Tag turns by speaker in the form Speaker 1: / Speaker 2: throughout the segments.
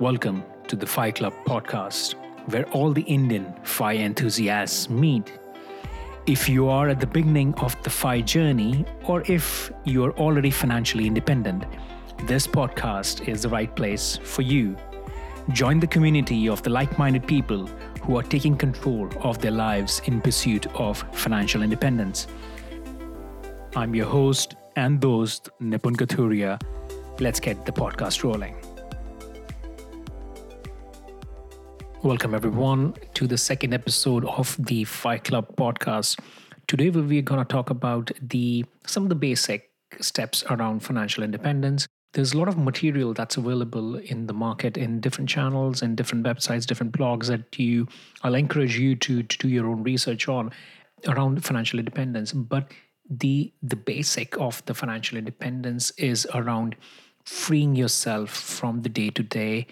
Speaker 1: Welcome to the FI Club podcast, where all the Indian FI enthusiasts meet. If you are at the beginning of the FI journey, or if you are already financially independent, this podcast is the right place for you. Join the community of the like minded people who are taking control of their lives in pursuit of financial independence. I'm your host and host, Nipun Kathuria. Let's get the podcast rolling. Welcome, everyone, to the second episode of the FI Club podcast. Today, we're going to talk about the some of the basic steps around financial independence. There's a lot of material that's available in the market in different channels and different websites, different blogs that you. I'll encourage you to to do your own research on around financial independence. But the the basic of the financial independence is around freeing yourself from the day to day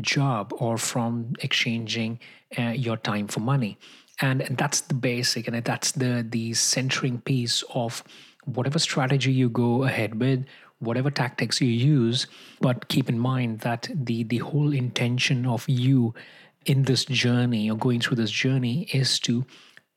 Speaker 1: job or from exchanging uh, your time for money. And, and that's the basic and that's the the centering piece of whatever strategy you go ahead with whatever tactics you use but keep in mind that the the whole intention of you in this journey or going through this journey is to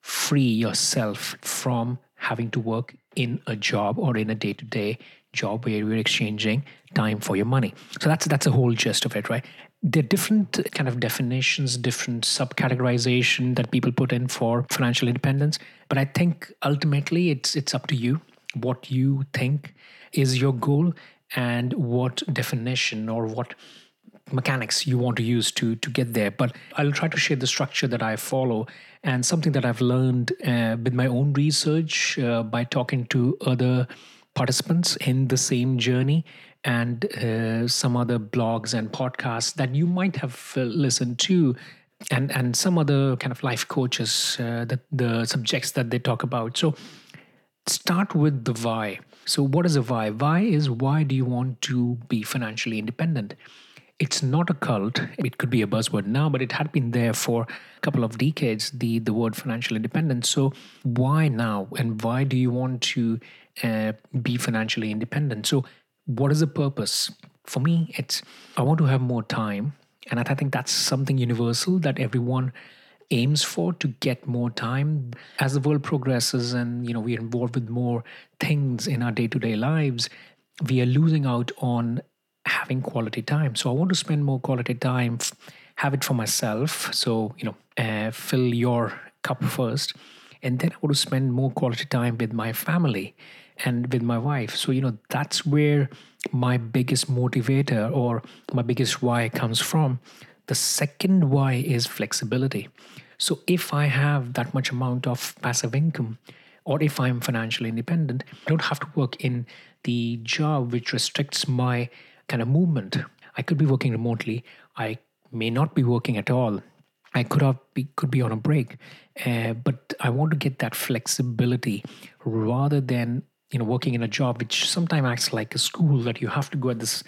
Speaker 1: free yourself from having to work in a job or in a day-to-day job where you're exchanging time for your money. So that's that's the whole gist of it, right? There are different kind of definitions, different subcategorization that people put in for financial independence. But I think ultimately it's it's up to you what you think is your goal and what definition or what mechanics you want to use to to get there but i'll try to share the structure that i follow and something that i've learned uh, with my own research uh, by talking to other participants in the same journey and uh, some other blogs and podcasts that you might have uh, listened to and and some other kind of life coaches uh, that the subjects that they talk about. So start with the why. So what is a why? Why is why do you want to be financially independent? It's not a cult. It could be a buzzword now but it had been there for a couple of decades the the word financial independence. So why now? And why do you want to uh, be financially independent. So, what is the purpose? For me, it's I want to have more time, and I think that's something universal that everyone aims for to get more time. As the world progresses and you know we're involved with more things in our day-to-day lives we are losing out on having quality time. So i want to spend more quality time have it for myself. So you know uh, fill your cup first. And then i want to spend more quality time with my family and with my wife. So, you know, that's where my biggest motivator or my biggest why comes from. The second why is flexibility. So, if I have that much amount of passive income, or if I'm financially independent, I don't have to work in the job which restricts my kind of movement. I could be working remotely. I may not be working at all. I could have be, could be on a break, uh, but I want to get that flexibility rather than you know working in a job which sometimes acts like a school that you have to go at this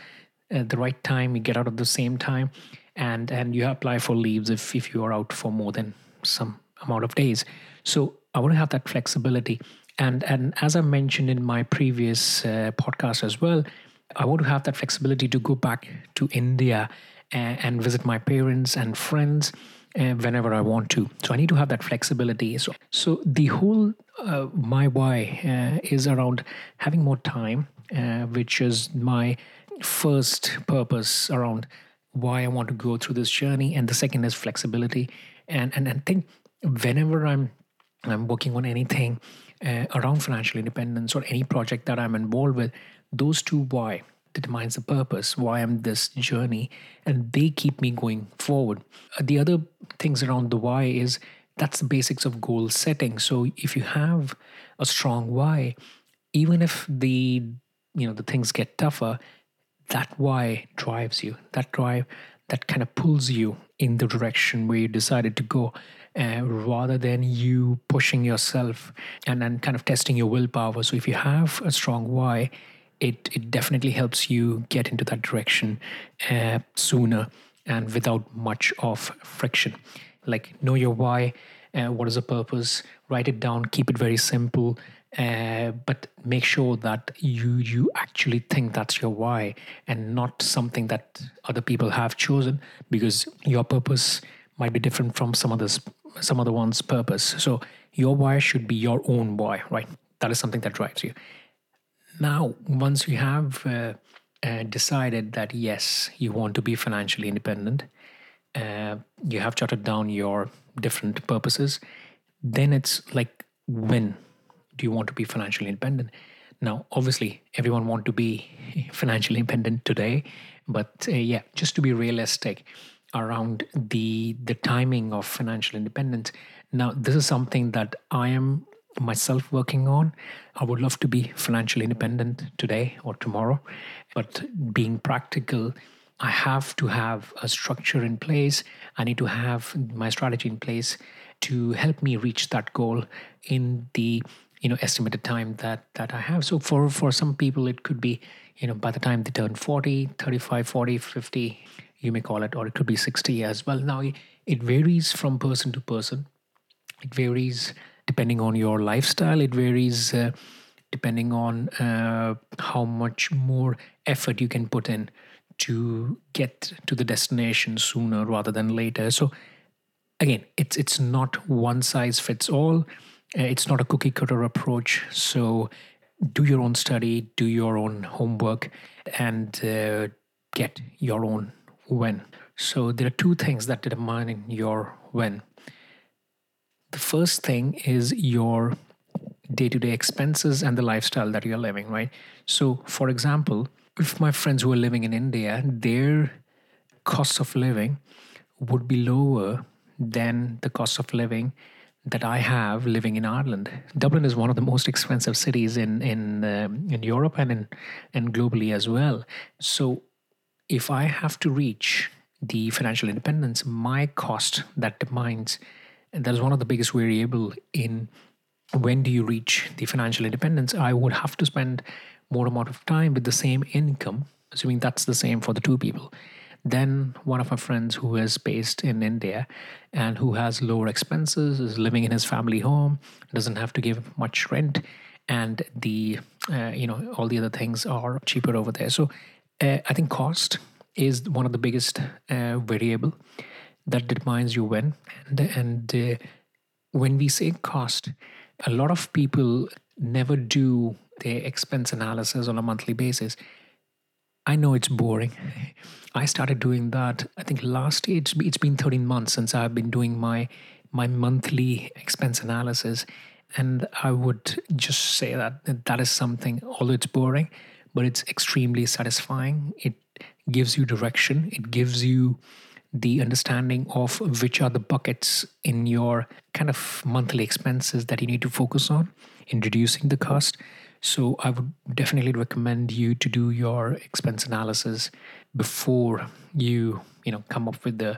Speaker 1: at the right time you get out at the same time and and you apply for leaves if if you are out for more than some amount of days. So i want to have that flexibility. And and as i mentioned in my previous uh, podcast as well i want to have that flexibility to go back to india and, and visit my parents and friends whenever I want to. So I need to have that flexibility. So, so the whole uh, my why uh, is around having more time, uh, which is my first purpose around why I want to go through this journey, and the second is flexibility. And and I think whenever I'm I'm working on anything uh, around financial independence or any project that I'm involved with, those two why determines the purpose, why I'm this journey, and they keep me going forward. Uh, the other things around the why is that's the basics of goal setting. So if you have a strong why, even if the you know the things get tougher, that why drives you. That drive that kind of pulls you in the direction where you decided to go. Uh, rather than you pushing yourself and then kind of testing your willpower. So if you have a strong why, it it definitely helps you get into that direction uh, sooner and without much of friction. Like know your why, uh, what is the purpose, write it down, keep it very simple, uh, but make sure that you you actually think that's your why and not something that other people have chosen because your purpose might be different from some others some other one's purpose. So your why should be your own why right? That is something that drives you now once you have uh, uh, decided that yes you want to be financially independent uh, you have jotted down your different purposes then it's like when do you want to be financially independent? Now obviously everyone want to be financially independent today but uh, yeah just to be realistic around the the timing of financial independence. Now this is something that i am myself working on. I would love to be financially independent today or tomorrow but being practical i have to have a structure in place. I need to have my strategy in place to help me reach that goal in the you know estimated time that that i have. So for for some people it could be you know by the time they turn 40 35 40 50 you may call it or it could be 60 as well. Now it varies from person to person. It varies depending on your lifestyle it varies uh, depending on uh, how much more effort you can put in to get to the destination sooner rather than later so again it's it's not one size fits all uh, it's not a cookie cutter approach. So do your own study, do your own homework, and uh, get your own when. So there are two things that determine your when. The first thing is your day to day expenses and the lifestyle that you're living, right? So, for example, if my friends who are living in India, their cost of living would be lower than the cost of living that I have living in Ireland. Dublin is one of the most expensive cities in in um, in Europe and in and globally as well. So if I have to reach the financial independence, my cost that determines that is one of the biggest variable in when do you reach the financial independence. I would have to spend more amount of time with the same income, assuming that's the same for the two people then one of my friends who is based in India and who has lower expenses is living in his family home, doesn't have to give much rent, and the uh, you know all the other things are cheaper over there. So uh, I think cost is one of the biggest uh, variable that determines you when and and uh, when we say cost, a lot of people never do their expense analysis on a monthly basis I know it's boring. I started doing that. I think last year it's, it's been 13 months since I've been doing my my monthly expense analysis, and I would just say that that is something. Although it's boring, but it's extremely satisfying. It gives you direction. It gives you the understanding of which are the buckets in your kind of monthly expenses that you need to focus on in reducing the cost so I would definitely recommend you to do your expense analysis before you you know come up with the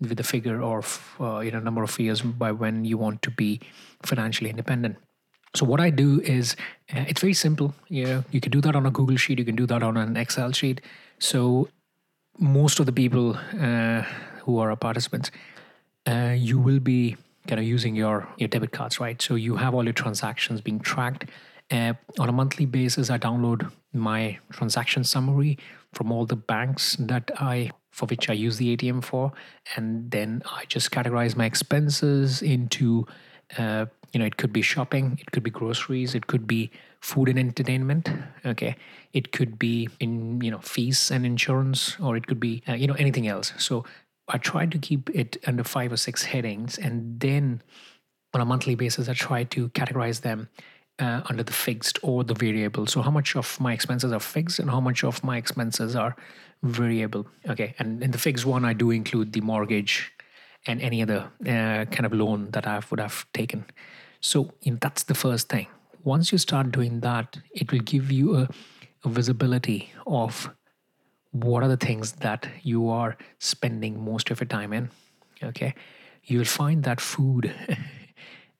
Speaker 1: with the figure or uh, you know number of years by when you want to be financially independent. So what I do is uh, it's very simple. You know, you can do that on a Google sheet. You can do that on an Excel sheet. So most of the people uh, who are our participants, uh, you will be kind of using your your debit cards, right? So you have all your transactions being tracked uh, on a monthly basis, I download my transaction summary from all the banks that I for which I use the ATM for, and then I just categorize my expenses into, uh, you know, it could be shopping, it could be groceries, it could be food and entertainment. Okay, it could be in you know fees and insurance, or it could be uh, you know anything else. So I try to keep it under five or six headings, and then on a monthly basis, I try to categorize them uh, under the fixed or the variable. So how much of my expenses are fixed and how much of my expenses are variable. Okay, and in the fixed one, I do include the mortgage and any other uh, kind of loan that I would have taken. So you know, that's the first thing. Once you start doing that, it will give you a, a visibility of what are the things that you are spending most of your time in. Okay, you'll find that food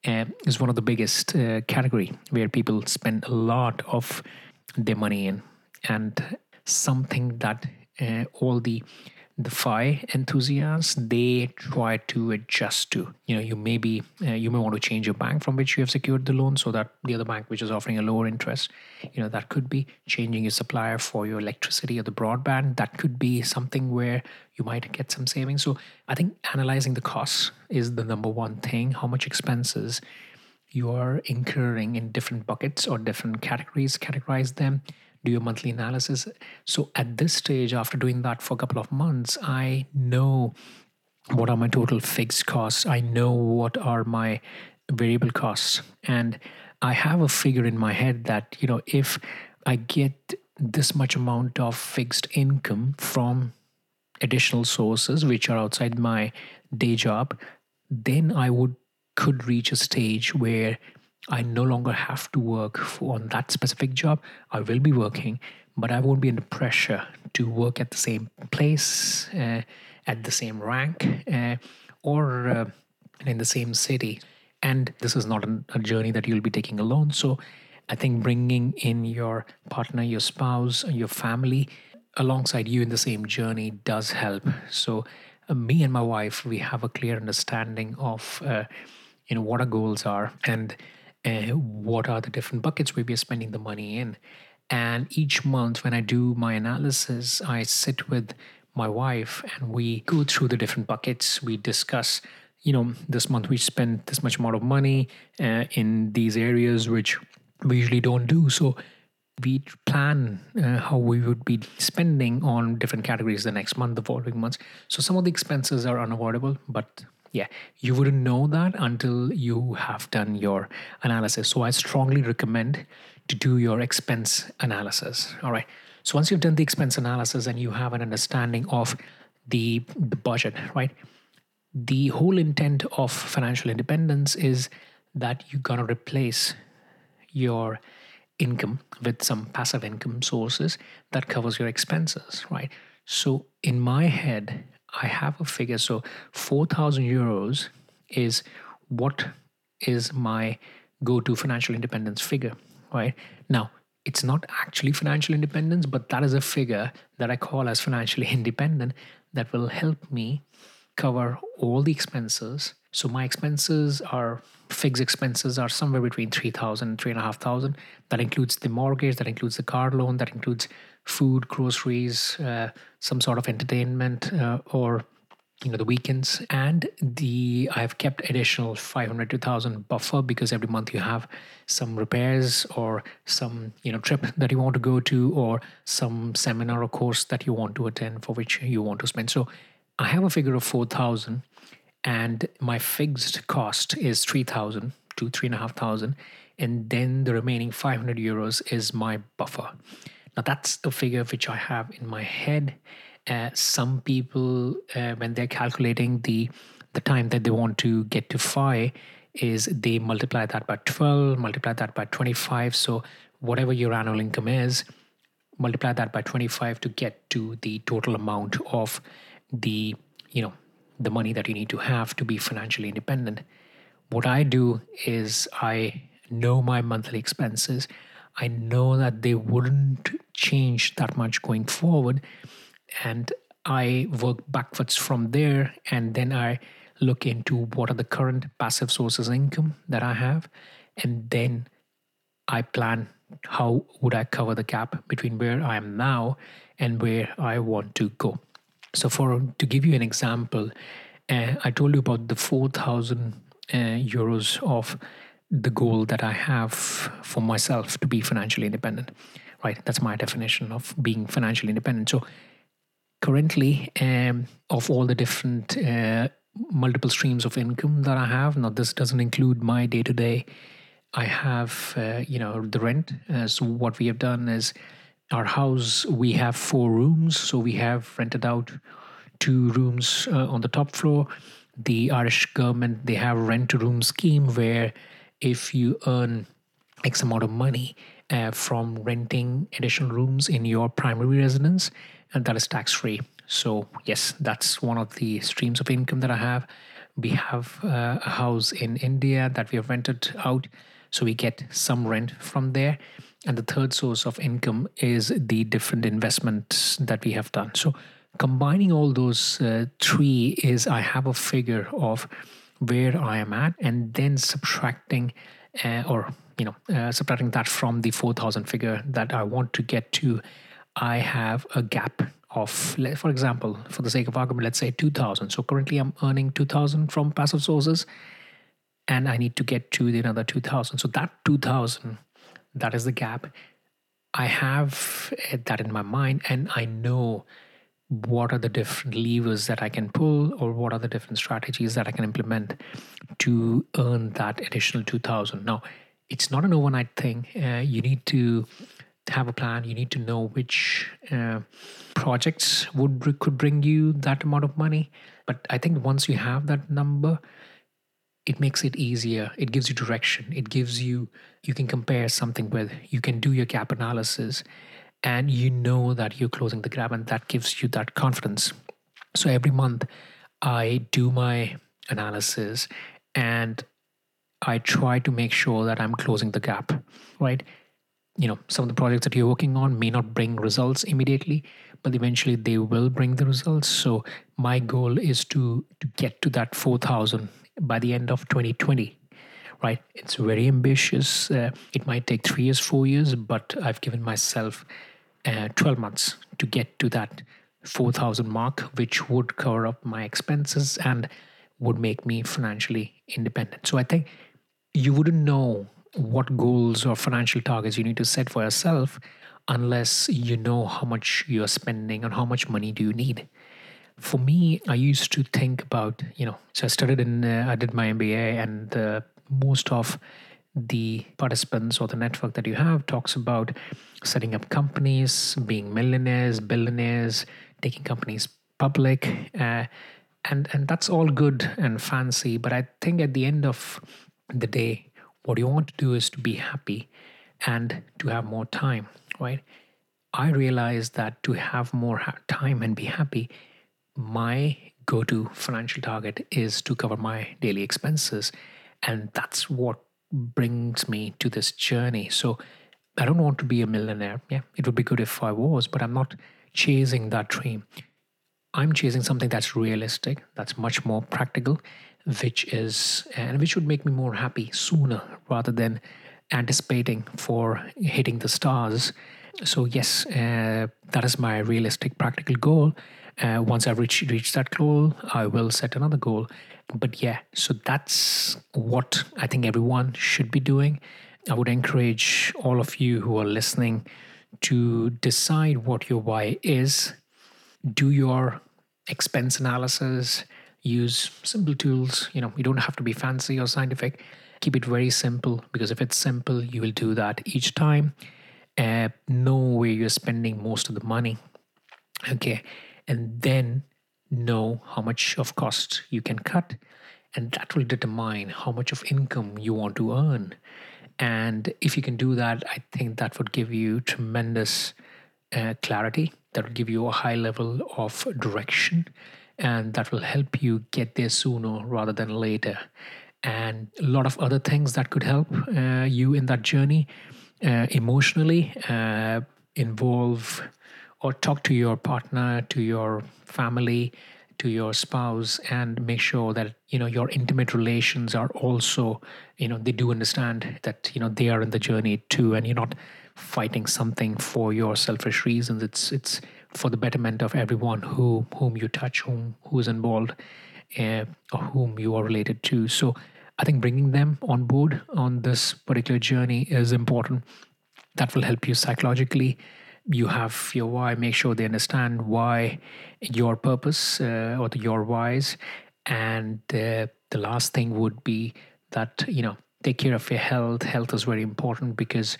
Speaker 1: uh, is one of the biggest uh, category where people spend a lot of their money in and something that uh, all the the FI enthusiasts, they try to adjust to. You know, you may be, uh, you may want to change your bank from which you have secured the loan so that the other bank, which is offering a lower interest, you know, that could be changing your supplier for your electricity or the broadband. That could be something where you might get some savings. So I think analyzing the costs is the number one thing. How much expenses you are incurring in different buckets or different categories, categorize them do your monthly analysis. So at this stage, after doing that for a couple of months, I know what are my total fixed costs. I know what are my variable costs. And I have a figure in my head that, you know, if I get this much amount of fixed income from additional sources which are outside my day job, then I would could reach a stage where I no longer have to work on that specific job. I will be working, but I won't be under pressure to work at the same place, uh, at the same rank, uh, or uh, in the same city. And this is not a, a journey that you'll be taking alone. So I think bringing in your partner, your spouse, your family alongside you in the same journey does help. So uh, me and my wife, we have a clear understanding of uh, you know what our goals are and uh, what are the different buckets we are spending the money in. And each month, when I do my analysis, I sit with my wife and we go through the different buckets. We discuss, you know, this month we spent this much amount of money uh, in these areas, which we usually don't do. So we plan uh, how we would be spending on different categories the next month, the following months. So some of the expenses are unavoidable, but yeah, you wouldn't know that until you have done your analysis. So I strongly recommend to do your expense analysis. All right. So once you've done the expense analysis and you have an understanding of the, the budget, right? The whole intent of financial independence is that you're going to replace your income with some passive income sources that covers your expenses, right? So in my head, I have a figure. So 4,000 euros is what is my go to financial independence figure, right? Now, it's not actually financial independence, but that is a figure that I call as financially independent that will help me cover all the expenses. So my expenses are fixed expenses are somewhere between 3,000 and 3,500. That includes the mortgage, that includes the car loan, that includes food, groceries, uh, some sort of entertainment, uh, or you know the weekends. And the i've kept additional 500 to 1000 buffer because every month you have some repairs or some you know trip that you want to go to or some seminar or course that you want to attend for which you want to spend. So i have a figure of 4000 and my fixed cost is 3000 to 3500 and then the remaining 500 euros is my buffer now, that's a figure which I have in my head. Uh, some people, uh, when they're calculating the the time that they want to get to FI, is they multiply that by 12, multiply that by 25. So, whatever your annual income is, multiply that by 25 to get to the total amount of the, you know, the money that you need to have to be financially independent. What I do is I know my monthly expenses. I know that they wouldn't change that much going forward. And I work backwards from there. And then I look into what are the current passive sources of income that I have. And then I plan how would I cover the gap between where I am now and where I want to go. So, for to give you an example, uh, I told you about the 4,000 uh, euros of the goal that I have for myself to be financially independent. Right, that's my definition of being financially independent. So, currently, um, of all the different uh, multiple streams of income that I have, now this doesn't include my day to day. I have, uh, you know, the rent. So what we have done is our house. We have four rooms, so we have rented out two rooms uh, on the top floor. The Irish government they have Rent-a-Room scheme where if you earn X amount of money uh, from renting additional rooms in your primary residence, and that is tax free. So, yes, that's one of the streams of income that I have. We have uh, a house in India that we have rented out, so we get some rent from there. And the third source of income is the different investments that we have done. So, combining all those uh, three is I have a figure of where I am at, and then subtracting uh, or you know uh, subtracting that from the 4000 figure that I want to get to, I have a gap of for example for the sake of argument let's say 2000 so currently i'm earning 2000 from passive sources and i need to get to the another 2000 so that 2000 that is the gap. I have that in my mind and i know what are the different levers that I can pull or what are the different strategies that I can implement to earn that additional 2000 now it's not an overnight thing. Uh, you need to have a plan. You need to know which uh, projects would could bring you that amount of money. But i think once you have that number it makes it easier. It gives you direction. It gives you you can compare something with you can do your gap analysis and you know that you're closing the gap and that gives you that confidence. So every month i do my analysis and i try to make sure that i'm closing the gap right? You know some of the projects that you're working on may not bring results immediately but eventually they will bring the results. So my goal is to to get to that 4000 by the end of 2020 right? It's very ambitious. Uh, it might take 3 years 4 years but i've given myself uh, 12 months to get to that 4000 mark which would cover up my expenses and would make me financially independent. So i think you wouldn't know what goals or financial targets you need to set for yourself unless you know how much you're spending and how much money do you need for me i used to think about you know so i studied in uh, i did my mba and uh, most of the participants or the network that you have talks about setting up companies being millionaires billionaires taking companies public uh, and and that's all good and fancy but i think at the end of the day what you want to do is to be happy and to have more time, right? I realized that to have more ha- time and be happy, my go to financial target is to cover my daily expenses. And that's what brings me to this journey. So I don't want to be a millionaire. Yeah, it would be good if I was, but I'm not chasing that dream. I'm chasing something that's realistic, that's much more practical, which is and which would make me more happy sooner rather than anticipating for hitting the stars so yes uh, that is my realistic practical goal uh, once i reach reach that goal i will set another goal but yeah so that's what i think everyone should be doing i would encourage all of you who are listening to decide what your why is do your expense analysis use simple tools. You know, you don't have to be fancy or scientific. Keep it very simple because if it's simple, you will do that each time. Uh, know where you're spending most of the money. Okay. And then know how much of cost you can cut. And that will determine how much of income you want to earn. And if you can do that, I think that would give you tremendous uh, clarity. That would give you a high level of direction and that will help you get there sooner rather than later and a lot of other things that could help uh, you in that journey uh, emotionally uh, involve or talk to your partner to your family to your spouse and make sure that you know your intimate relations are also you know they do understand that you know they are in the journey too and you're not fighting something for your selfish reasons it's it's for the betterment of everyone who whom you touch, whom who is involved, uh, or whom you are related to. So I think bringing them on board on this particular journey is important. That will help you psychologically. You have your why. Make sure they understand why your purpose uh, or the, your whys. And uh, the last thing would be that you know take care of your health. Health is very important because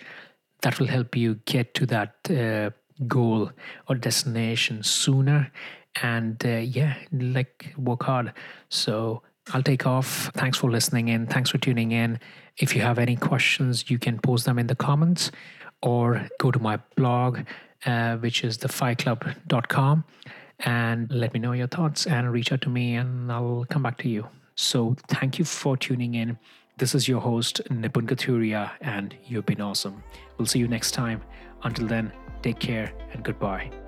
Speaker 1: that will help you get to that uh, goal or destination sooner and uh, yeah like work hard so i'll take off thanks for listening in thanks for tuning in if you have any questions you can post them in the comments or go to my blog uh, which is thefyclub.com and let me know your thoughts and reach out to me and i'll come back to you. So thank you for tuning in. This is your host nipun kathuria and you've been awesome. We'll see you next time. Until then Take care and goodbye.